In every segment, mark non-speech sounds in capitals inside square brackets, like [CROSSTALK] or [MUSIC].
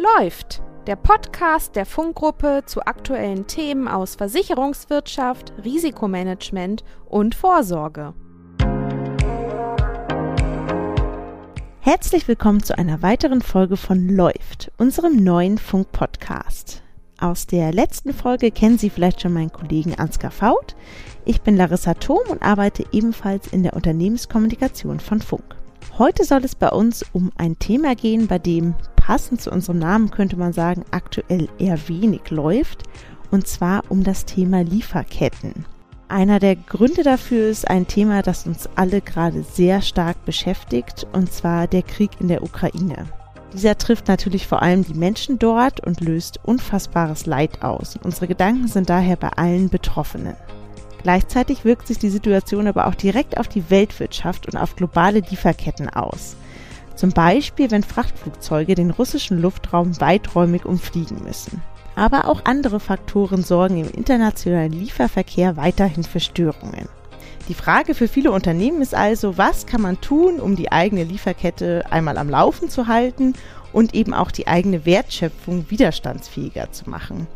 Läuft, der Podcast der Funkgruppe zu aktuellen Themen aus Versicherungswirtschaft, Risikomanagement und Vorsorge. Herzlich willkommen zu einer weiteren Folge von Läuft, unserem neuen Funk-Podcast. Aus der letzten Folge kennen Sie vielleicht schon meinen Kollegen Ansgar Faut. Ich bin Larissa Thom und arbeite ebenfalls in der Unternehmenskommunikation von Funk. Heute soll es bei uns um ein Thema gehen, bei dem passend zu unserem Namen könnte man sagen, aktuell eher wenig läuft, und zwar um das Thema Lieferketten. Einer der Gründe dafür ist ein Thema, das uns alle gerade sehr stark beschäftigt, und zwar der Krieg in der Ukraine. Dieser trifft natürlich vor allem die Menschen dort und löst unfassbares Leid aus. Unsere Gedanken sind daher bei allen Betroffenen. Gleichzeitig wirkt sich die Situation aber auch direkt auf die Weltwirtschaft und auf globale Lieferketten aus. Zum Beispiel, wenn Frachtflugzeuge den russischen Luftraum weiträumig umfliegen müssen. Aber auch andere Faktoren sorgen im internationalen Lieferverkehr weiterhin für Störungen. Die Frage für viele Unternehmen ist also, was kann man tun, um die eigene Lieferkette einmal am Laufen zu halten und eben auch die eigene Wertschöpfung widerstandsfähiger zu machen.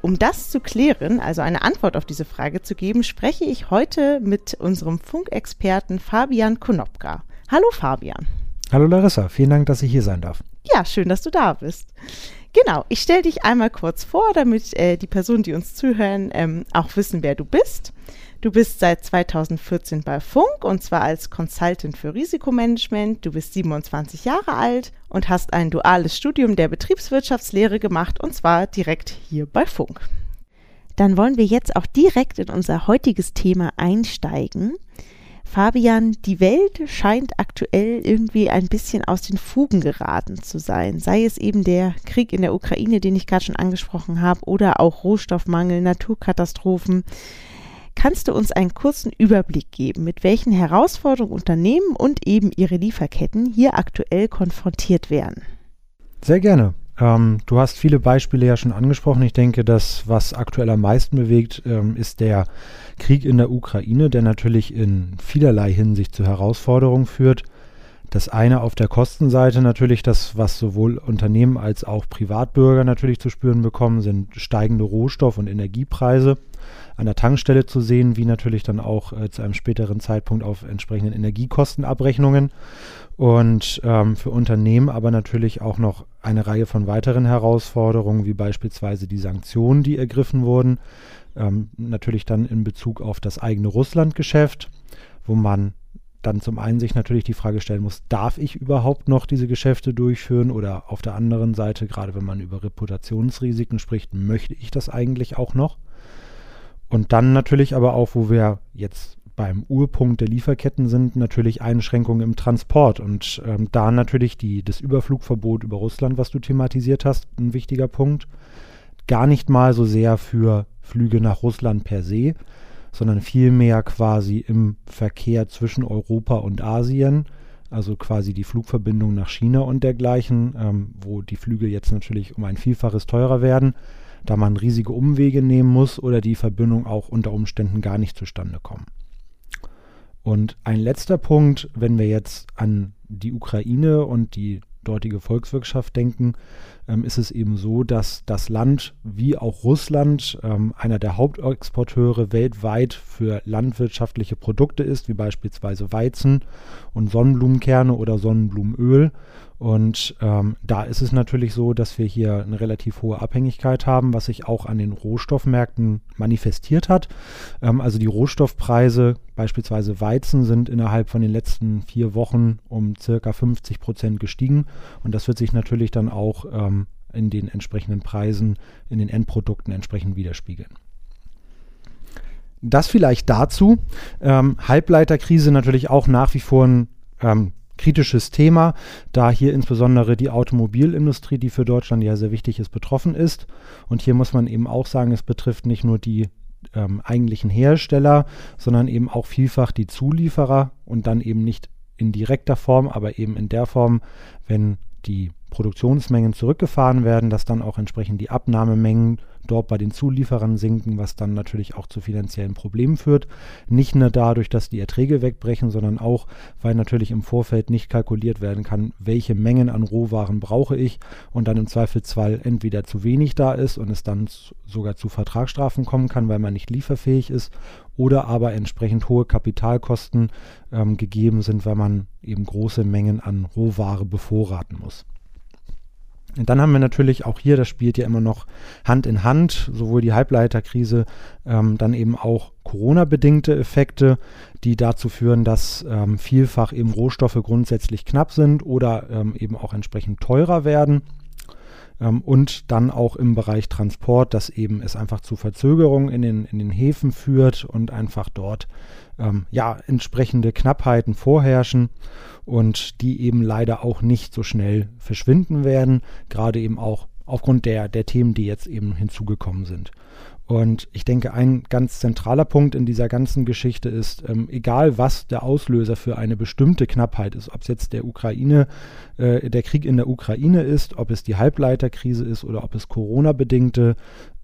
Um das zu klären, also eine Antwort auf diese Frage zu geben, spreche ich heute mit unserem Funkexperten Fabian Konopka. Hallo Fabian. Hallo Larissa, vielen Dank, dass ich hier sein darf. Ja, schön, dass du da bist. Genau, ich stelle dich einmal kurz vor, damit äh, die Personen, die uns zuhören, ähm, auch wissen, wer du bist. Du bist seit 2014 bei Funk und zwar als Consultant für Risikomanagement. Du bist 27 Jahre alt und hast ein duales Studium der Betriebswirtschaftslehre gemacht und zwar direkt hier bei Funk. Dann wollen wir jetzt auch direkt in unser heutiges Thema einsteigen. Fabian, die Welt scheint aktuell irgendwie ein bisschen aus den Fugen geraten zu sein. Sei es eben der Krieg in der Ukraine, den ich gerade schon angesprochen habe, oder auch Rohstoffmangel, Naturkatastrophen. Kannst du uns einen kurzen Überblick geben, mit welchen Herausforderungen Unternehmen und eben ihre Lieferketten hier aktuell konfrontiert werden? Sehr gerne. Ähm, du hast viele Beispiele ja schon angesprochen. Ich denke, das, was aktuell am meisten bewegt, ähm, ist der Krieg in der Ukraine, der natürlich in vielerlei Hinsicht zu Herausforderungen führt. Das eine auf der Kostenseite natürlich, das, was sowohl Unternehmen als auch Privatbürger natürlich zu spüren bekommen, sind steigende Rohstoff- und Energiepreise an der Tankstelle zu sehen, wie natürlich dann auch äh, zu einem späteren Zeitpunkt auf entsprechenden Energiekostenabrechnungen und ähm, für Unternehmen aber natürlich auch noch eine Reihe von weiteren Herausforderungen, wie beispielsweise die Sanktionen, die ergriffen wurden. Ähm, natürlich dann in Bezug auf das eigene Russlandgeschäft, wo man dann zum einen sich natürlich die Frage stellen muss, darf ich überhaupt noch diese Geschäfte durchführen oder auf der anderen Seite, gerade wenn man über Reputationsrisiken spricht, möchte ich das eigentlich auch noch? Und dann natürlich aber auch, wo wir jetzt beim Urpunkt der Lieferketten sind natürlich Einschränkungen im Transport und ähm, da natürlich die, das Überflugverbot über Russland, was du thematisiert hast, ein wichtiger Punkt. Gar nicht mal so sehr für Flüge nach Russland per se, sondern vielmehr quasi im Verkehr zwischen Europa und Asien, also quasi die Flugverbindung nach China und dergleichen, ähm, wo die Flüge jetzt natürlich um ein Vielfaches teurer werden, da man riesige Umwege nehmen muss oder die Verbindung auch unter Umständen gar nicht zustande kommen. Und ein letzter Punkt, wenn wir jetzt an die Ukraine und die dortige Volkswirtschaft denken, ähm, ist es eben so, dass das Land wie auch Russland ähm, einer der Hauptexporteure weltweit für landwirtschaftliche Produkte ist, wie beispielsweise Weizen und Sonnenblumenkerne oder Sonnenblumenöl. Und ähm, da ist es natürlich so, dass wir hier eine relativ hohe Abhängigkeit haben, was sich auch an den Rohstoffmärkten manifestiert hat. Ähm, also die Rohstoffpreise, beispielsweise Weizen, sind innerhalb von den letzten vier Wochen um circa 50 Prozent gestiegen. Und das wird sich natürlich dann auch ähm, in den entsprechenden Preisen, in den Endprodukten entsprechend widerspiegeln. Das vielleicht dazu. Ähm, Halbleiterkrise natürlich auch nach wie vor ein ähm, kritisches Thema, da hier insbesondere die Automobilindustrie, die für Deutschland ja sehr wichtig ist, betroffen ist. Und hier muss man eben auch sagen, es betrifft nicht nur die ähm, eigentlichen Hersteller, sondern eben auch vielfach die Zulieferer und dann eben nicht in direkter Form, aber eben in der Form, wenn die Produktionsmengen zurückgefahren werden, dass dann auch entsprechend die Abnahmemengen dort bei den Zulieferern sinken, was dann natürlich auch zu finanziellen Problemen führt. Nicht nur dadurch, dass die Erträge wegbrechen, sondern auch, weil natürlich im Vorfeld nicht kalkuliert werden kann, welche Mengen an Rohwaren brauche ich und dann im Zweifelsfall entweder zu wenig da ist und es dann sogar zu Vertragsstrafen kommen kann, weil man nicht lieferfähig ist oder aber entsprechend hohe Kapitalkosten ähm, gegeben sind, weil man eben große Mengen an Rohware bevorraten muss. Und dann haben wir natürlich auch hier, das spielt ja immer noch Hand in Hand, sowohl die Halbleiterkrise, ähm, dann eben auch Corona-bedingte Effekte, die dazu führen, dass ähm, vielfach eben Rohstoffe grundsätzlich knapp sind oder ähm, eben auch entsprechend teurer werden. Ähm, und dann auch im Bereich Transport, dass eben es einfach zu Verzögerungen in den, in den Häfen führt und einfach dort ähm, ja, entsprechende Knappheiten vorherrschen und die eben leider auch nicht so schnell verschwinden werden, gerade eben auch aufgrund der, der Themen, die jetzt eben hinzugekommen sind. Und ich denke, ein ganz zentraler Punkt in dieser ganzen Geschichte ist, ähm, egal was der Auslöser für eine bestimmte Knappheit ist, ob es jetzt der Ukraine, äh, der Krieg in der Ukraine ist, ob es die Halbleiterkrise ist oder ob es Corona-bedingte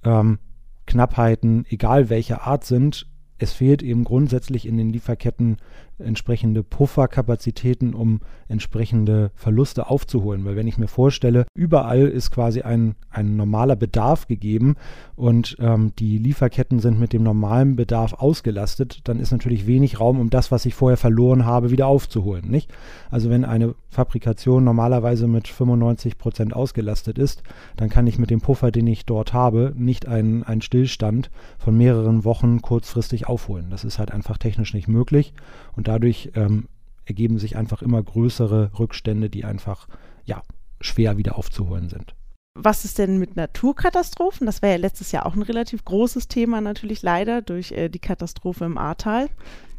ähm, Knappheiten, egal welcher Art sind, es fehlt eben grundsätzlich in den Lieferketten entsprechende Pufferkapazitäten, um entsprechende Verluste aufzuholen. Weil wenn ich mir vorstelle, überall ist quasi ein, ein normaler Bedarf gegeben und ähm, die Lieferketten sind mit dem normalen Bedarf ausgelastet, dann ist natürlich wenig Raum, um das, was ich vorher verloren habe, wieder aufzuholen. Nicht? Also wenn eine Fabrikation normalerweise mit 95 Prozent ausgelastet ist, dann kann ich mit dem Puffer, den ich dort habe, nicht einen, einen Stillstand von mehreren Wochen kurzfristig aufholen. Das ist halt einfach technisch nicht möglich und dadurch ähm, ergeben sich einfach immer größere Rückstände, die einfach ja, schwer wieder aufzuholen sind. Was ist denn mit Naturkatastrophen? Das war ja letztes Jahr auch ein relativ großes Thema natürlich leider durch äh, die Katastrophe im Ahrtal.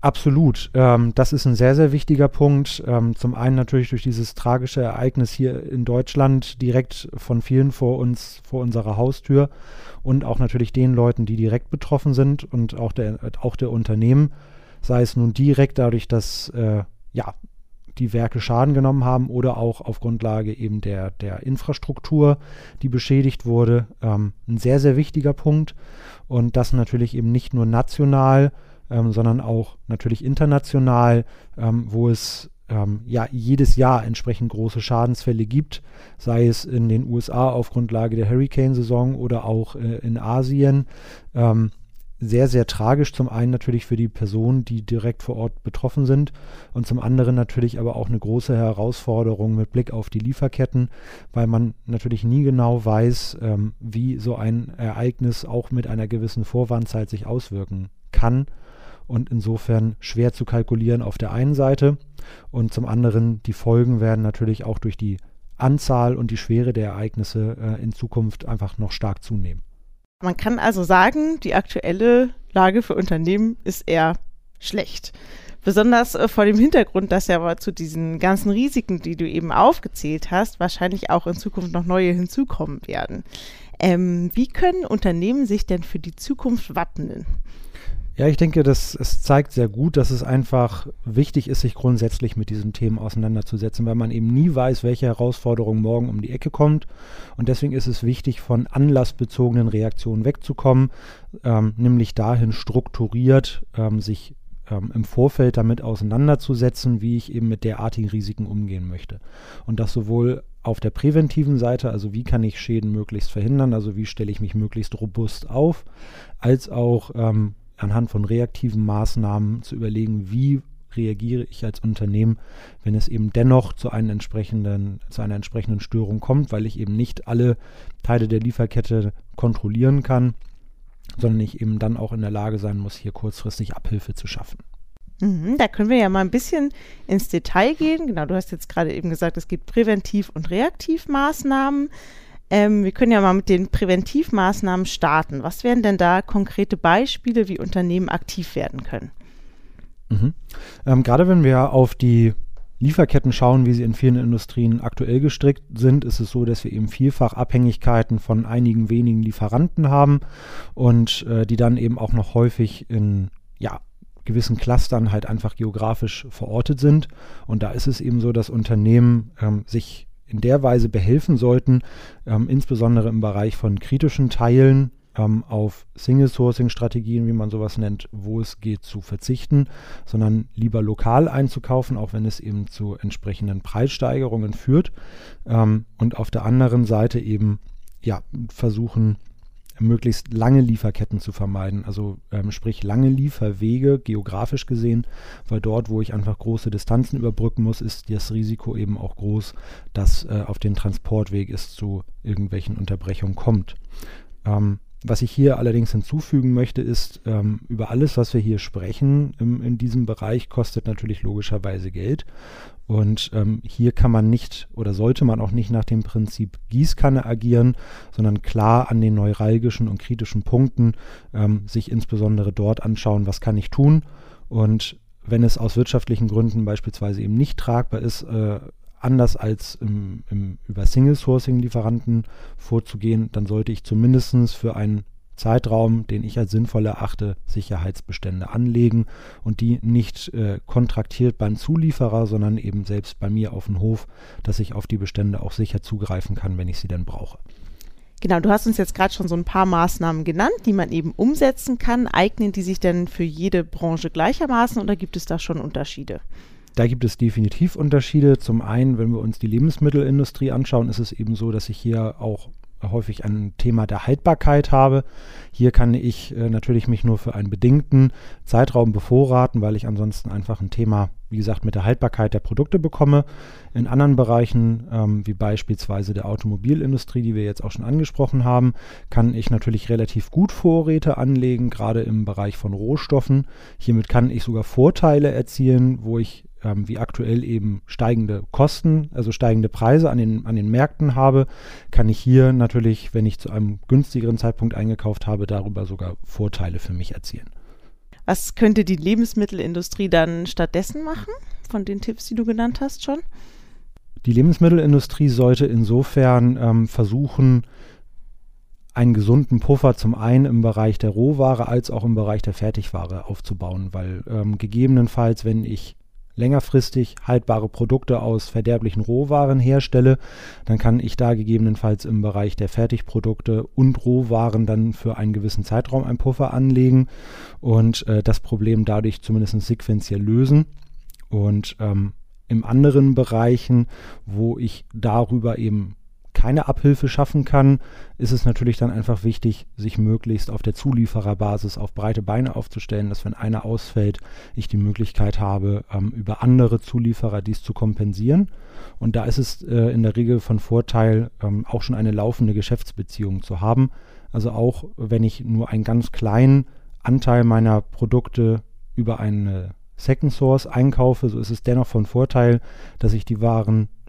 Absolut. Ähm, das ist ein sehr, sehr wichtiger Punkt. Ähm, zum einen natürlich durch dieses tragische Ereignis hier in Deutschland direkt von vielen vor uns, vor unserer Haustür und auch natürlich den Leuten, die direkt betroffen sind und auch der, auch der Unternehmen sei es nun direkt dadurch, dass äh, ja, die Werke Schaden genommen haben oder auch auf Grundlage eben der, der Infrastruktur, die beschädigt wurde. Ähm, ein sehr, sehr wichtiger Punkt und das natürlich eben nicht nur national, ähm, sondern auch natürlich international, ähm, wo es ähm, ja jedes Jahr entsprechend große Schadensfälle gibt, sei es in den USA auf Grundlage der Hurricane-Saison oder auch äh, in Asien. Ähm, sehr, sehr tragisch. Zum einen natürlich für die Personen, die direkt vor Ort betroffen sind und zum anderen natürlich aber auch eine große Herausforderung mit Blick auf die Lieferketten, weil man natürlich nie genau weiß, ähm, wie so ein Ereignis auch mit einer gewissen Vorwarnzeit sich auswirken kann und insofern schwer zu kalkulieren auf der einen Seite und zum anderen die Folgen werden natürlich auch durch die Anzahl und die Schwere der Ereignisse äh, in Zukunft einfach noch stark zunehmen. Man kann also sagen, die aktuelle Lage für Unternehmen ist eher schlecht. Besonders äh, vor dem Hintergrund, dass ja aber zu diesen ganzen Risiken, die du eben aufgezählt hast, wahrscheinlich auch in Zukunft noch neue hinzukommen werden. Ähm, wie können Unternehmen sich denn für die Zukunft wappnen? Ja, ich denke, das, es zeigt sehr gut, dass es einfach wichtig ist, sich grundsätzlich mit diesen Themen auseinanderzusetzen, weil man eben nie weiß, welche Herausforderung morgen um die Ecke kommt. Und deswegen ist es wichtig, von anlassbezogenen Reaktionen wegzukommen, ähm, nämlich dahin strukturiert ähm, sich ähm, im Vorfeld damit auseinanderzusetzen, wie ich eben mit derartigen Risiken umgehen möchte. Und das sowohl auf der präventiven Seite, also wie kann ich Schäden möglichst verhindern, also wie stelle ich mich möglichst robust auf, als auch ähm, anhand von reaktiven Maßnahmen zu überlegen, wie reagiere ich als Unternehmen, wenn es eben dennoch zu, einem entsprechenden, zu einer entsprechenden Störung kommt, weil ich eben nicht alle Teile der Lieferkette kontrollieren kann, sondern ich eben dann auch in der Lage sein muss, hier kurzfristig Abhilfe zu schaffen. Mhm, da können wir ja mal ein bisschen ins Detail gehen. Genau, du hast jetzt gerade eben gesagt, es gibt Präventiv- und Reaktivmaßnahmen. Ähm, wir können ja mal mit den Präventivmaßnahmen starten. Was wären denn da konkrete Beispiele, wie Unternehmen aktiv werden können? Mhm. Ähm, gerade wenn wir auf die Lieferketten schauen, wie sie in vielen Industrien aktuell gestrickt sind, ist es so, dass wir eben vielfach Abhängigkeiten von einigen wenigen Lieferanten haben und äh, die dann eben auch noch häufig in ja, gewissen Clustern halt einfach geografisch verortet sind. Und da ist es eben so, dass Unternehmen ähm, sich in der Weise behelfen sollten, ähm, insbesondere im Bereich von kritischen Teilen ähm, auf Single-Sourcing-Strategien, wie man sowas nennt, wo es geht, zu verzichten, sondern lieber lokal einzukaufen, auch wenn es eben zu entsprechenden Preissteigerungen führt. Ähm, und auf der anderen Seite eben ja, versuchen, möglichst lange Lieferketten zu vermeiden. Also ähm, sprich lange Lieferwege geografisch gesehen, weil dort, wo ich einfach große Distanzen überbrücken muss, ist das Risiko eben auch groß, dass äh, auf den Transportweg es zu irgendwelchen Unterbrechungen kommt. Ähm, was ich hier allerdings hinzufügen möchte, ist, ähm, über alles, was wir hier sprechen im, in diesem Bereich, kostet natürlich logischerweise Geld. Und ähm, hier kann man nicht oder sollte man auch nicht nach dem Prinzip Gießkanne agieren, sondern klar an den neuralgischen und kritischen Punkten ähm, sich insbesondere dort anschauen, was kann ich tun. Und wenn es aus wirtschaftlichen Gründen beispielsweise eben nicht tragbar ist, äh, anders als im, im, über Single-Sourcing-Lieferanten vorzugehen, dann sollte ich zumindest für einen Zeitraum, den ich als sinnvoll erachte, Sicherheitsbestände anlegen und die nicht äh, kontraktiert beim Zulieferer, sondern eben selbst bei mir auf dem Hof, dass ich auf die Bestände auch sicher zugreifen kann, wenn ich sie denn brauche. Genau, du hast uns jetzt gerade schon so ein paar Maßnahmen genannt, die man eben umsetzen kann. Eignen die sich denn für jede Branche gleichermaßen oder gibt es da schon Unterschiede? Da gibt es definitiv Unterschiede. Zum einen, wenn wir uns die Lebensmittelindustrie anschauen, ist es eben so, dass ich hier auch häufig ein Thema der Haltbarkeit habe. Hier kann ich äh, natürlich mich nur für einen bedingten Zeitraum bevorraten, weil ich ansonsten einfach ein Thema, wie gesagt, mit der Haltbarkeit der Produkte bekomme. In anderen Bereichen, ähm, wie beispielsweise der Automobilindustrie, die wir jetzt auch schon angesprochen haben, kann ich natürlich relativ gut Vorräte anlegen, gerade im Bereich von Rohstoffen. Hiermit kann ich sogar Vorteile erzielen, wo ich ähm, wie aktuell eben steigende Kosten, also steigende Preise an den, an den Märkten habe, kann ich hier natürlich, wenn ich zu einem günstigeren Zeitpunkt eingekauft habe, darüber sogar Vorteile für mich erzielen. Was könnte die Lebensmittelindustrie dann stattdessen machen, von den Tipps, die du genannt hast schon? Die Lebensmittelindustrie sollte insofern ähm, versuchen, einen gesunden Puffer zum einen im Bereich der Rohware als auch im Bereich der Fertigware aufzubauen, weil ähm, gegebenenfalls, wenn ich längerfristig haltbare Produkte aus verderblichen Rohwaren herstelle, dann kann ich da gegebenenfalls im Bereich der Fertigprodukte und Rohwaren dann für einen gewissen Zeitraum einen Puffer anlegen und äh, das Problem dadurch zumindest sequenziell lösen. Und ähm, in anderen Bereichen, wo ich darüber eben keine Abhilfe schaffen kann, ist es natürlich dann einfach wichtig, sich möglichst auf der Zuliefererbasis auf breite Beine aufzustellen, dass wenn einer ausfällt, ich die Möglichkeit habe, ähm, über andere Zulieferer dies zu kompensieren. Und da ist es äh, in der Regel von Vorteil, ähm, auch schon eine laufende Geschäftsbeziehung zu haben. Also auch wenn ich nur einen ganz kleinen Anteil meiner Produkte über eine Second Source einkaufe, so ist es dennoch von Vorteil, dass ich die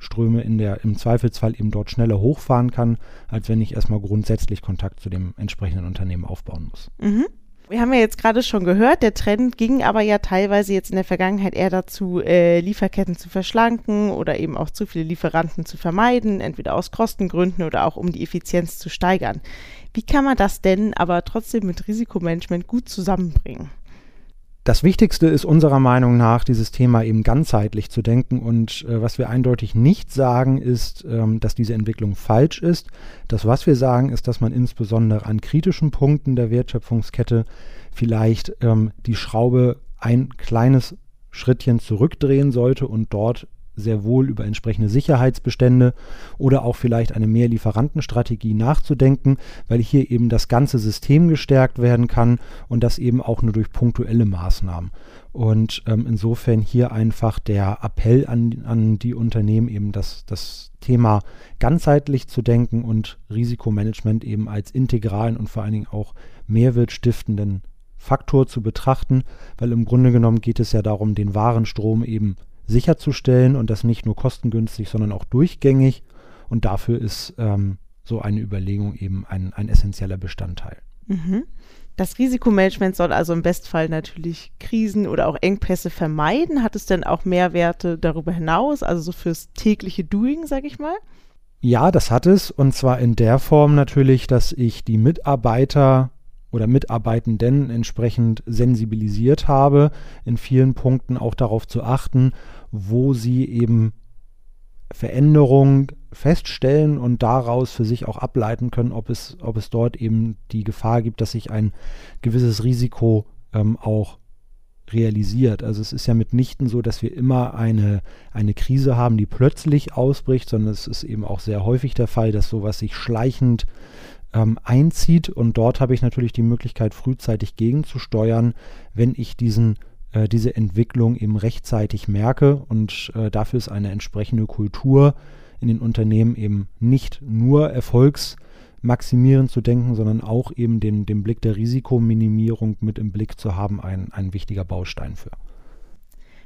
Warenströme in der, im Zweifelsfall eben dort schneller hochfahren kann, als wenn ich erstmal grundsätzlich Kontakt zu dem entsprechenden Unternehmen aufbauen muss. Mhm. Wir haben ja jetzt gerade schon gehört, der Trend ging aber ja teilweise jetzt in der Vergangenheit eher dazu, äh, Lieferketten zu verschlanken oder eben auch zu viele Lieferanten zu vermeiden, entweder aus Kostengründen oder auch um die Effizienz zu steigern. Wie kann man das denn aber trotzdem mit Risikomanagement gut zusammenbringen? Das Wichtigste ist unserer Meinung nach, dieses Thema eben ganzheitlich zu denken. Und äh, was wir eindeutig nicht sagen, ist, ähm, dass diese Entwicklung falsch ist. Das, was wir sagen, ist, dass man insbesondere an kritischen Punkten der Wertschöpfungskette vielleicht ähm, die Schraube ein kleines Schrittchen zurückdrehen sollte und dort sehr wohl über entsprechende Sicherheitsbestände oder auch vielleicht eine Mehrlieferantenstrategie nachzudenken, weil hier eben das ganze System gestärkt werden kann und das eben auch nur durch punktuelle Maßnahmen. Und ähm, insofern hier einfach der Appell an, an die Unternehmen eben das, das Thema ganzheitlich zu denken und Risikomanagement eben als integralen und vor allen Dingen auch mehrwertstiftenden Faktor zu betrachten, weil im Grunde genommen geht es ja darum, den Warenstrom eben sicherzustellen und das nicht nur kostengünstig, sondern auch durchgängig. Und dafür ist ähm, so eine Überlegung eben ein, ein essentieller Bestandteil. Mhm. Das Risikomanagement soll also im Bestfall natürlich Krisen oder auch Engpässe vermeiden. Hat es denn auch Mehrwerte darüber hinaus, also so fürs tägliche Doing, sage ich mal? Ja, das hat es. Und zwar in der Form natürlich, dass ich die Mitarbeiter oder Mitarbeitenden entsprechend sensibilisiert habe, in vielen Punkten auch darauf zu achten, wo sie eben Veränderungen feststellen und daraus für sich auch ableiten können, ob es, ob es dort eben die Gefahr gibt, dass sich ein gewisses Risiko ähm, auch realisiert. Also es ist ja mitnichten so, dass wir immer eine, eine Krise haben, die plötzlich ausbricht, sondern es ist eben auch sehr häufig der Fall, dass sowas sich schleichend ähm, einzieht und dort habe ich natürlich die Möglichkeit, frühzeitig gegenzusteuern, wenn ich diesen äh, diese Entwicklung eben rechtzeitig merke und äh, dafür ist eine entsprechende Kultur in den Unternehmen eben nicht nur erfolgsmaximierend zu denken, sondern auch eben den, den Blick der Risikominimierung mit im Blick zu haben, ein, ein wichtiger Baustein für.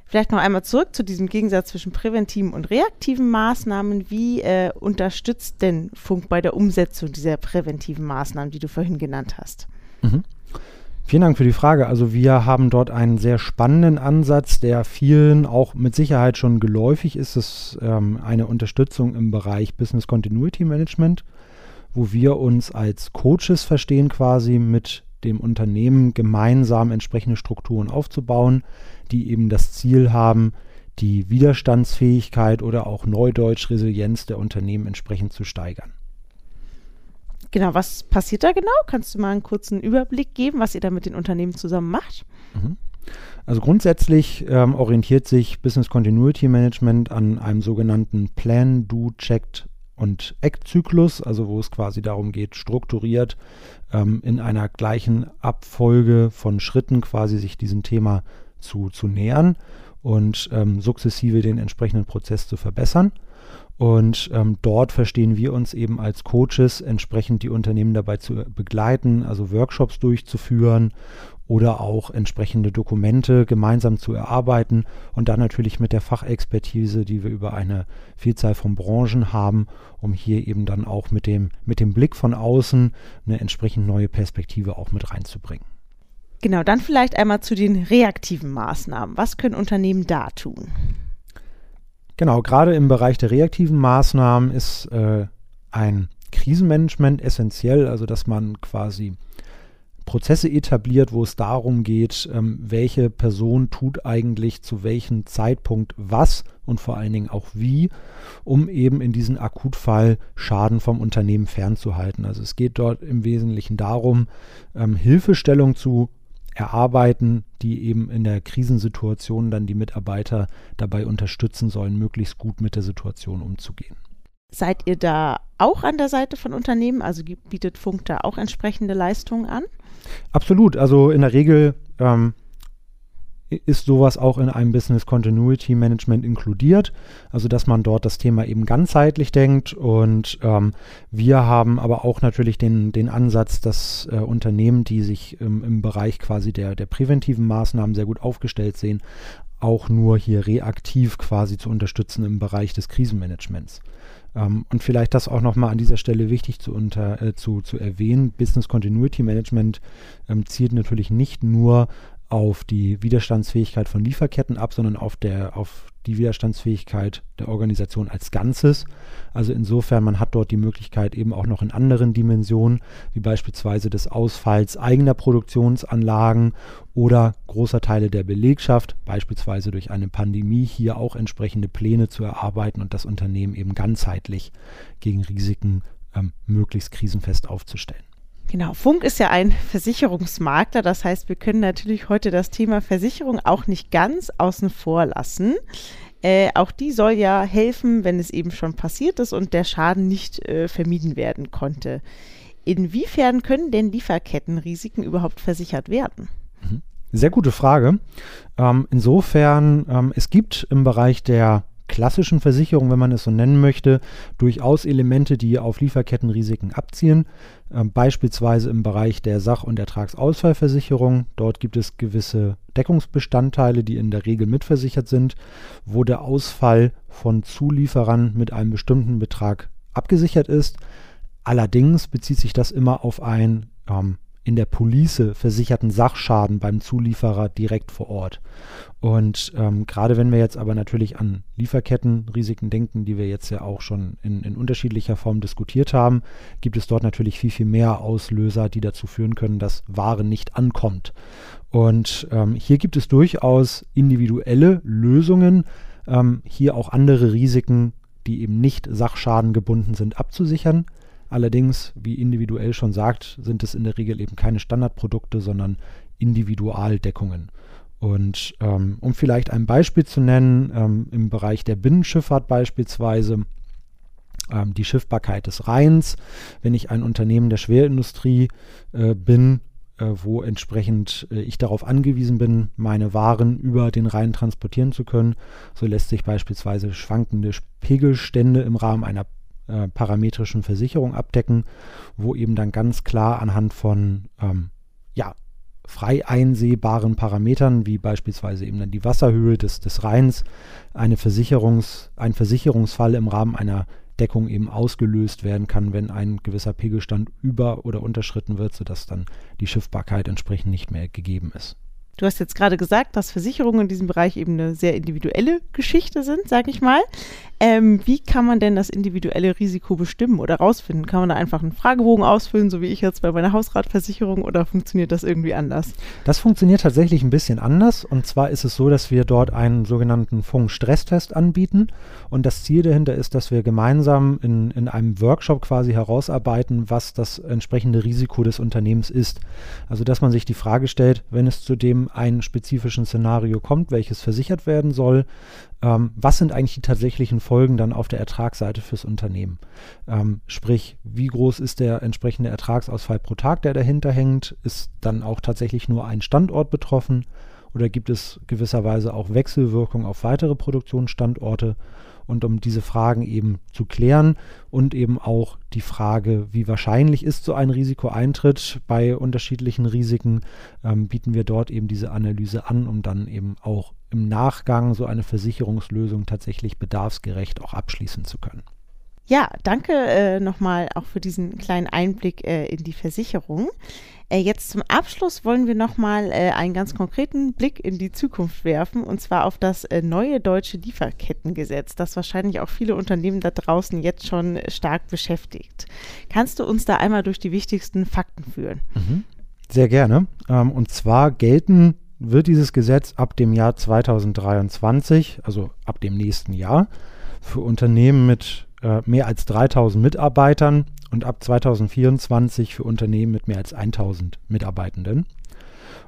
Vielleicht noch einmal zurück zu diesem Gegensatz zwischen präventiven und reaktiven Maßnahmen. Wie äh, unterstützt denn Funk bei der Umsetzung dieser präventiven Maßnahmen, die du vorhin genannt hast? Mhm. Vielen Dank für die Frage. Also wir haben dort einen sehr spannenden Ansatz, der vielen auch mit Sicherheit schon geläufig ist. Es ist ähm, eine Unterstützung im Bereich Business Continuity Management, wo wir uns als Coaches verstehen, quasi mit dem Unternehmen gemeinsam entsprechende Strukturen aufzubauen, die eben das Ziel haben, die Widerstandsfähigkeit oder auch Neudeutsch Resilienz der Unternehmen entsprechend zu steigern. Genau, was passiert da genau? Kannst du mal einen kurzen Überblick geben, was ihr da mit den Unternehmen zusammen macht? Mhm. Also grundsätzlich ähm, orientiert sich Business Continuity Management an einem sogenannten Plan, Do, Checked und Act-Zyklus, also wo es quasi darum geht, strukturiert ähm, in einer gleichen Abfolge von Schritten quasi sich diesem Thema zu, zu nähern und ähm, sukzessive den entsprechenden Prozess zu verbessern. Und ähm, dort verstehen wir uns eben als Coaches, entsprechend die Unternehmen dabei zu begleiten, also Workshops durchzuführen oder auch entsprechende Dokumente gemeinsam zu erarbeiten und dann natürlich mit der Fachexpertise, die wir über eine Vielzahl von Branchen haben, um hier eben dann auch mit dem, mit dem Blick von außen eine entsprechend neue Perspektive auch mit reinzubringen. Genau, dann vielleicht einmal zu den reaktiven Maßnahmen. Was können Unternehmen da tun? Genau, gerade im Bereich der reaktiven Maßnahmen ist äh, ein Krisenmanagement essentiell, also dass man quasi Prozesse etabliert, wo es darum geht, ähm, welche Person tut eigentlich zu welchem Zeitpunkt was und vor allen Dingen auch wie, um eben in diesem Akutfall Schaden vom Unternehmen fernzuhalten. Also es geht dort im Wesentlichen darum, ähm, Hilfestellung zu erarbeiten, die eben in der Krisensituation dann die Mitarbeiter dabei unterstützen sollen, möglichst gut mit der Situation umzugehen. Seid ihr da auch an der Seite von Unternehmen? Also bietet Funk da auch entsprechende Leistungen an? Absolut. Also in der Regel ähm, ist sowas auch in einem Business Continuity Management inkludiert, also dass man dort das Thema eben ganzheitlich denkt und ähm, wir haben aber auch natürlich den, den Ansatz, dass äh, Unternehmen, die sich ähm, im Bereich quasi der, der präventiven Maßnahmen sehr gut aufgestellt sehen, auch nur hier reaktiv quasi zu unterstützen im Bereich des Krisenmanagements. Ähm, und vielleicht das auch nochmal an dieser Stelle wichtig zu, unter, äh, zu, zu erwähnen. Business Continuity Management ähm, zielt natürlich nicht nur auf die Widerstandsfähigkeit von Lieferketten ab, sondern auf, der, auf die Widerstandsfähigkeit der Organisation als Ganzes. Also insofern, man hat dort die Möglichkeit eben auch noch in anderen Dimensionen, wie beispielsweise des Ausfalls eigener Produktionsanlagen oder großer Teile der Belegschaft, beispielsweise durch eine Pandemie, hier auch entsprechende Pläne zu erarbeiten und das Unternehmen eben ganzheitlich gegen Risiken ähm, möglichst krisenfest aufzustellen. Genau, Funk ist ja ein Versicherungsmakler, das heißt, wir können natürlich heute das Thema Versicherung auch nicht ganz außen vor lassen. Äh, auch die soll ja helfen, wenn es eben schon passiert ist und der Schaden nicht äh, vermieden werden konnte. Inwiefern können denn Lieferkettenrisiken überhaupt versichert werden? Mhm. Sehr gute Frage. Ähm, insofern, ähm, es gibt im Bereich der klassischen Versicherung, wenn man es so nennen möchte, durchaus Elemente, die auf Lieferkettenrisiken abzielen. Ähm, beispielsweise im Bereich der Sach- und Ertragsausfallversicherung. Dort gibt es gewisse Deckungsbestandteile, die in der Regel mitversichert sind, wo der Ausfall von Zulieferern mit einem bestimmten Betrag abgesichert ist. Allerdings bezieht sich das immer auf ein ähm, in der Police versicherten Sachschaden beim Zulieferer direkt vor Ort. Und ähm, gerade wenn wir jetzt aber natürlich an Lieferkettenrisiken denken, die wir jetzt ja auch schon in, in unterschiedlicher Form diskutiert haben, gibt es dort natürlich viel, viel mehr Auslöser, die dazu führen können, dass Ware nicht ankommt. Und ähm, hier gibt es durchaus individuelle Lösungen, ähm, hier auch andere Risiken die eben nicht sachschadengebunden sind, abzusichern. Allerdings, wie individuell schon sagt, sind es in der Regel eben keine Standardprodukte, sondern Individualdeckungen. Und ähm, um vielleicht ein Beispiel zu nennen, ähm, im Bereich der Binnenschifffahrt beispielsweise, ähm, die Schiffbarkeit des Rheins, wenn ich ein Unternehmen der Schwerindustrie äh, bin, äh, wo entsprechend äh, ich darauf angewiesen bin, meine Waren über den Rhein transportieren zu können, so lässt sich beispielsweise schwankende Pegelstände im Rahmen einer äh, parametrischen Versicherung abdecken, wo eben dann ganz klar anhand von ähm, ja, frei einsehbaren Parametern, wie beispielsweise eben dann die Wasserhöhe des, des Rheins, eine Versicherungs, ein Versicherungsfall im Rahmen einer Deckung eben ausgelöst werden kann, wenn ein gewisser Pegelstand über- oder unterschritten wird, sodass dann die Schiffbarkeit entsprechend nicht mehr gegeben ist. Du hast jetzt gerade gesagt, dass Versicherungen in diesem Bereich eben eine sehr individuelle Geschichte sind, sage ich mal. Ähm, wie kann man denn das individuelle Risiko bestimmen oder rausfinden? Kann man da einfach einen Fragebogen ausfüllen, so wie ich jetzt bei meiner Hausratversicherung, oder funktioniert das irgendwie anders? Das funktioniert tatsächlich ein bisschen anders. Und zwar ist es so, dass wir dort einen sogenannten Funk-Stresstest anbieten. Und das Ziel dahinter ist, dass wir gemeinsam in, in einem Workshop quasi herausarbeiten, was das entsprechende Risiko des Unternehmens ist. Also, dass man sich die Frage stellt, wenn es zu dem einen spezifischen Szenario kommt, welches versichert werden soll, ähm, was sind eigentlich die tatsächlichen Folgen dann auf der Ertragsseite fürs Unternehmen? Ähm, sprich, wie groß ist der entsprechende Ertragsausfall pro Tag, der dahinter hängt? Ist dann auch tatsächlich nur ein Standort betroffen? Oder gibt es gewisserweise auch Wechselwirkung auf weitere Produktionsstandorte? Und um diese Fragen eben zu klären und eben auch die Frage, wie wahrscheinlich ist so ein Risikoeintritt bei unterschiedlichen Risiken, ähm, bieten wir dort eben diese Analyse an, um dann eben auch im Nachgang so eine Versicherungslösung tatsächlich bedarfsgerecht auch abschließen zu können. Ja, danke äh, nochmal auch für diesen kleinen Einblick äh, in die Versicherung. Äh, jetzt zum Abschluss wollen wir nochmal äh, einen ganz konkreten Blick in die Zukunft werfen und zwar auf das äh, neue deutsche Lieferkettengesetz, das wahrscheinlich auch viele Unternehmen da draußen jetzt schon stark beschäftigt. Kannst du uns da einmal durch die wichtigsten Fakten führen? Mhm. Sehr gerne. Ähm, und zwar gelten wird dieses Gesetz ab dem Jahr 2023, also ab dem nächsten Jahr, für Unternehmen mit äh, mehr als 3000 Mitarbeitern und ab 2024 für Unternehmen mit mehr als 1000 Mitarbeitenden.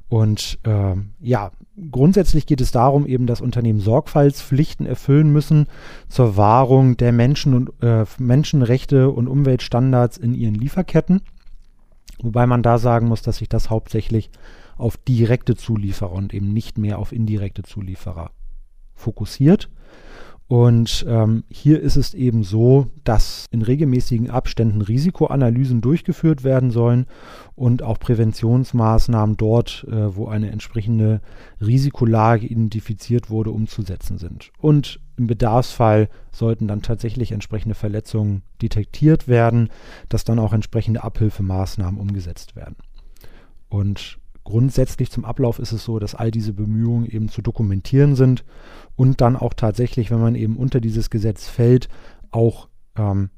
Und äh, ja, grundsätzlich geht es darum, eben, dass Unternehmen Sorgfaltspflichten erfüllen müssen zur Wahrung der Menschen und, äh, Menschenrechte und Umweltstandards in ihren Lieferketten. Wobei man da sagen muss, dass sich das hauptsächlich auf direkte Zulieferer und eben nicht mehr auf indirekte Zulieferer fokussiert. Und ähm, hier ist es eben so, dass in regelmäßigen Abständen Risikoanalysen durchgeführt werden sollen und auch Präventionsmaßnahmen dort, äh, wo eine entsprechende Risikolage identifiziert wurde, umzusetzen sind. Und im Bedarfsfall sollten dann tatsächlich entsprechende Verletzungen detektiert werden, dass dann auch entsprechende Abhilfemaßnahmen umgesetzt werden. Und grundsätzlich zum Ablauf ist es so, dass all diese Bemühungen eben zu dokumentieren sind und dann auch tatsächlich, wenn man eben unter dieses Gesetz fällt, auch ähm,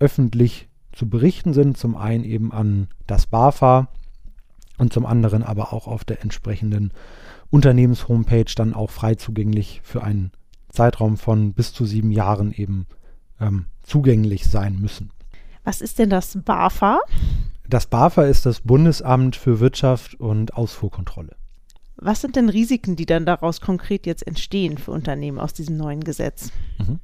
öffentlich zu berichten sind. Zum einen eben an das BAFA und zum anderen aber auch auf der entsprechenden Unternehmenshomepage dann auch frei zugänglich für einen Zeitraum von bis zu sieben Jahren eben ähm, zugänglich sein müssen. Was ist denn das BAFA? Das BAFA ist das Bundesamt für Wirtschaft und Ausfuhrkontrolle. Was sind denn Risiken, die dann daraus konkret jetzt entstehen für Unternehmen aus diesem neuen Gesetz? Mhm.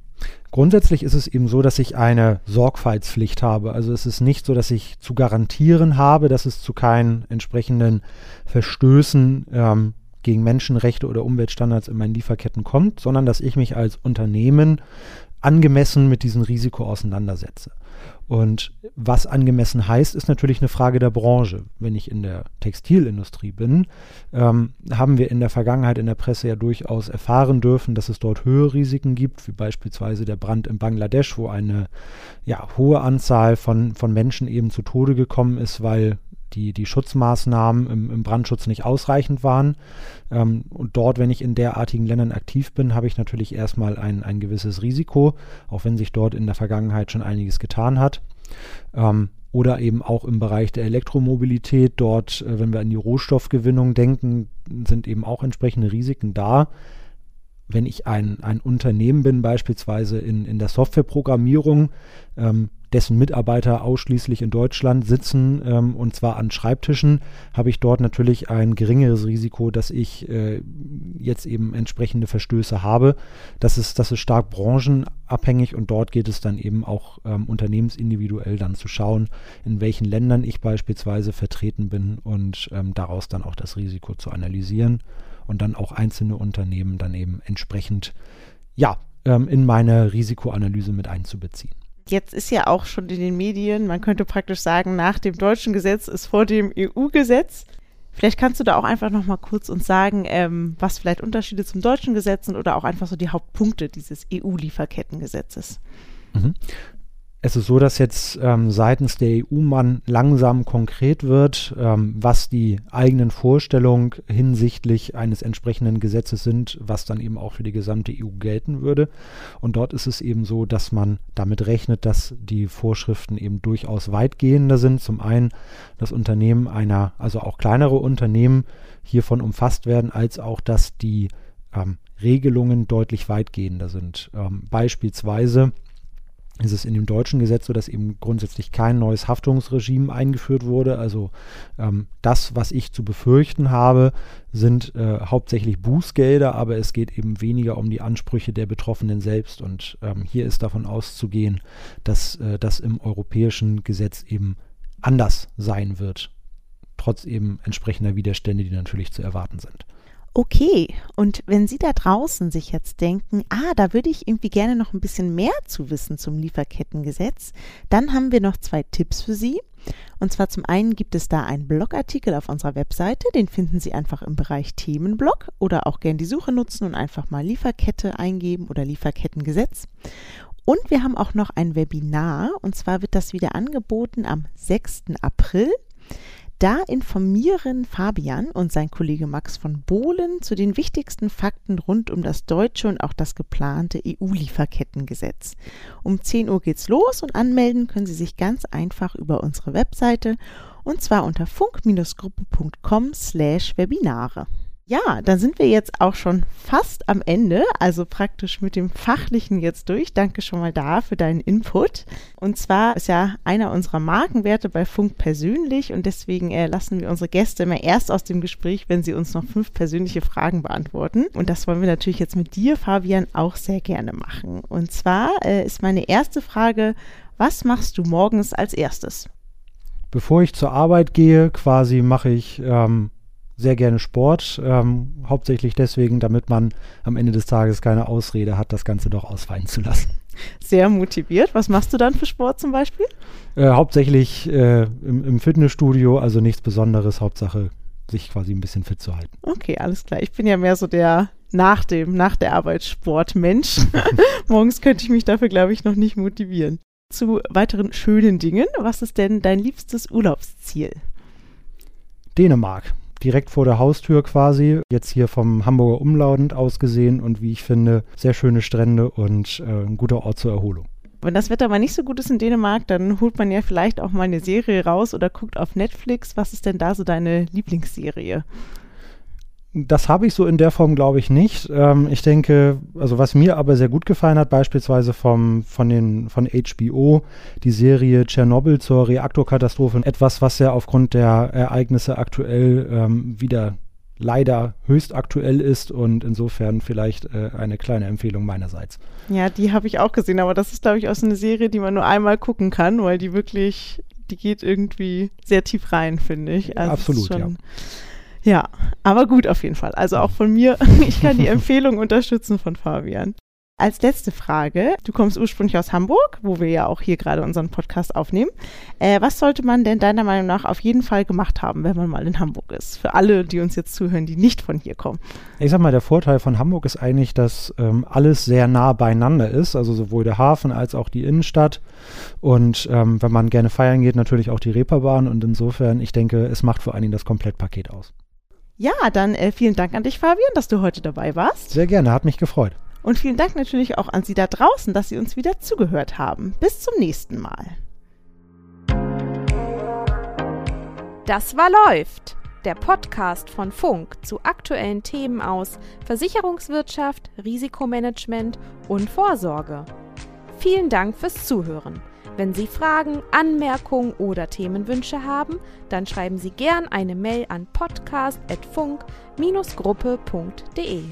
Grundsätzlich ist es eben so, dass ich eine Sorgfaltspflicht habe. Also es ist nicht so, dass ich zu garantieren habe, dass es zu keinen entsprechenden Verstößen ähm, gegen Menschenrechte oder Umweltstandards in meinen Lieferketten kommt, sondern dass ich mich als Unternehmen angemessen mit diesem Risiko auseinandersetze. Und was angemessen heißt, ist natürlich eine Frage der Branche. Wenn ich in der Textilindustrie bin, ähm, haben wir in der Vergangenheit in der Presse ja durchaus erfahren dürfen, dass es dort höhere Risiken gibt, wie beispielsweise der Brand in Bangladesch, wo eine ja, hohe Anzahl von, von Menschen eben zu Tode gekommen ist, weil die, die Schutzmaßnahmen im, im Brandschutz nicht ausreichend waren. Ähm, und dort, wenn ich in derartigen Ländern aktiv bin, habe ich natürlich erstmal ein, ein gewisses Risiko, auch wenn sich dort in der Vergangenheit schon einiges getan hat. Ähm, oder eben auch im Bereich der Elektromobilität. Dort, äh, wenn wir an die Rohstoffgewinnung denken, sind eben auch entsprechende Risiken da. wenn ich ein, ein Unternehmen bin, beispielsweise in, in der Softwareprogrammierung, ähm, dessen Mitarbeiter ausschließlich in Deutschland sitzen ähm, und zwar an Schreibtischen, habe ich dort natürlich ein geringeres Risiko, dass ich äh, jetzt eben entsprechende Verstöße habe. Das ist, das ist stark branchenabhängig und dort geht es dann eben auch ähm, unternehmensindividuell dann zu schauen, in welchen Ländern ich beispielsweise vertreten bin und ähm, daraus dann auch das Risiko zu analysieren und dann auch einzelne Unternehmen dann eben entsprechend ja, ähm, in meine Risikoanalyse mit einzubeziehen. Jetzt ist ja auch schon in den Medien, man könnte praktisch sagen, nach dem deutschen Gesetz ist vor dem EU-Gesetz. Vielleicht kannst du da auch einfach noch mal kurz uns sagen, ähm, was vielleicht Unterschiede zum deutschen Gesetz sind oder auch einfach so die Hauptpunkte dieses EU-Lieferkettengesetzes. Mhm. Es ist so, dass jetzt ähm, seitens der EU man langsam konkret wird, ähm, was die eigenen Vorstellungen hinsichtlich eines entsprechenden Gesetzes sind, was dann eben auch für die gesamte EU gelten würde. Und dort ist es eben so, dass man damit rechnet, dass die Vorschriften eben durchaus weitgehender sind. Zum einen, dass Unternehmen einer, also auch kleinere Unternehmen hiervon umfasst werden, als auch, dass die ähm, Regelungen deutlich weitgehender sind. Ähm, beispielsweise ist es in dem deutschen Gesetz so, dass eben grundsätzlich kein neues Haftungsregime eingeführt wurde. Also ähm, das, was ich zu befürchten habe, sind äh, hauptsächlich Bußgelder, aber es geht eben weniger um die Ansprüche der Betroffenen selbst. Und ähm, hier ist davon auszugehen, dass äh, das im europäischen Gesetz eben anders sein wird, trotz eben entsprechender Widerstände, die natürlich zu erwarten sind. Okay, und wenn Sie da draußen sich jetzt denken, ah, da würde ich irgendwie gerne noch ein bisschen mehr zu wissen zum Lieferkettengesetz, dann haben wir noch zwei Tipps für Sie. Und zwar zum einen gibt es da einen Blogartikel auf unserer Webseite, den finden Sie einfach im Bereich Themenblog oder auch gern die Suche nutzen und einfach mal Lieferkette eingeben oder Lieferkettengesetz. Und wir haben auch noch ein Webinar und zwar wird das wieder angeboten am 6. April. Da informieren Fabian und sein Kollege Max von Bohlen zu den wichtigsten Fakten rund um das deutsche und auch das geplante EU-Lieferkettengesetz. Um 10 Uhr geht's los und anmelden können Sie sich ganz einfach über unsere Webseite und zwar unter funk-gruppe.com/webinare. Ja, dann sind wir jetzt auch schon fast am Ende, also praktisch mit dem Fachlichen jetzt durch. Danke schon mal da für deinen Input. Und zwar ist ja einer unserer Markenwerte bei Funk persönlich und deswegen äh, lassen wir unsere Gäste immer erst aus dem Gespräch, wenn sie uns noch fünf persönliche Fragen beantworten. Und das wollen wir natürlich jetzt mit dir, Fabian, auch sehr gerne machen. Und zwar äh, ist meine erste Frage, was machst du morgens als erstes? Bevor ich zur Arbeit gehe, quasi mache ich ähm sehr gerne Sport, ähm, hauptsächlich deswegen, damit man am Ende des Tages keine Ausrede hat, das Ganze doch ausfallen zu lassen. Sehr motiviert. Was machst du dann für Sport zum Beispiel? Äh, hauptsächlich äh, im, im, Fitnessstudio, also nichts Besonderes, Hauptsache sich quasi ein bisschen fit zu halten. Okay, alles klar. Ich bin ja mehr so der nach dem, nach der Arbeit Sportmensch. [LAUGHS] Morgens könnte ich mich dafür, glaube ich, noch nicht motivieren. Zu weiteren schönen Dingen. Was ist denn dein liebstes Urlaubsziel? Dänemark direkt vor der Haustür quasi. Jetzt hier vom Hamburger Umlaut aus gesehen und wie ich finde, sehr schöne Strände und äh, ein guter Ort zur Erholung. Wenn das Wetter mal nicht so gut ist in Dänemark, dann holt man ja vielleicht auch mal eine Serie raus oder guckt auf Netflix. Was ist denn da so deine Lieblingsserie? Das habe ich so in der Form, glaube ich, nicht. Ähm, ich denke, also was mir aber sehr gut gefallen hat, beispielsweise vom, von, den, von HBO, die Serie Tschernobyl zur Reaktorkatastrophe, etwas, was ja aufgrund der Ereignisse aktuell ähm, wieder leider höchst aktuell ist und insofern vielleicht äh, eine kleine Empfehlung meinerseits. Ja, die habe ich auch gesehen, aber das ist, glaube ich, auch so eine Serie, die man nur einmal gucken kann, weil die wirklich, die geht irgendwie sehr tief rein, finde ich. Also Absolut, ja. Ja, aber gut auf jeden Fall. Also auch von mir, [LAUGHS] ich kann die [LAUGHS] Empfehlung unterstützen von Fabian. Als letzte Frage, du kommst ursprünglich aus Hamburg, wo wir ja auch hier gerade unseren Podcast aufnehmen. Äh, was sollte man denn deiner Meinung nach auf jeden Fall gemacht haben, wenn man mal in Hamburg ist? Für alle, die uns jetzt zuhören, die nicht von hier kommen. Ich sag mal, der Vorteil von Hamburg ist eigentlich, dass ähm, alles sehr nah beieinander ist, also sowohl der Hafen als auch die Innenstadt. Und ähm, wenn man gerne feiern geht, natürlich auch die Reeperbahn. Und insofern, ich denke, es macht vor allen Dingen das Komplettpaket aus. Ja, dann äh, vielen Dank an dich, Fabian, dass du heute dabei warst. Sehr gerne, hat mich gefreut. Und vielen Dank natürlich auch an Sie da draußen, dass Sie uns wieder zugehört haben. Bis zum nächsten Mal. Das war läuft. der Podcast von Funk zu aktuellen Themen aus Versicherungswirtschaft, Risikomanagement und Vorsorge. Vielen Dank fürs Zuhören. Wenn Sie Fragen, Anmerkungen oder Themenwünsche haben, dann schreiben Sie gern eine Mail an podcast.funk-gruppe.de.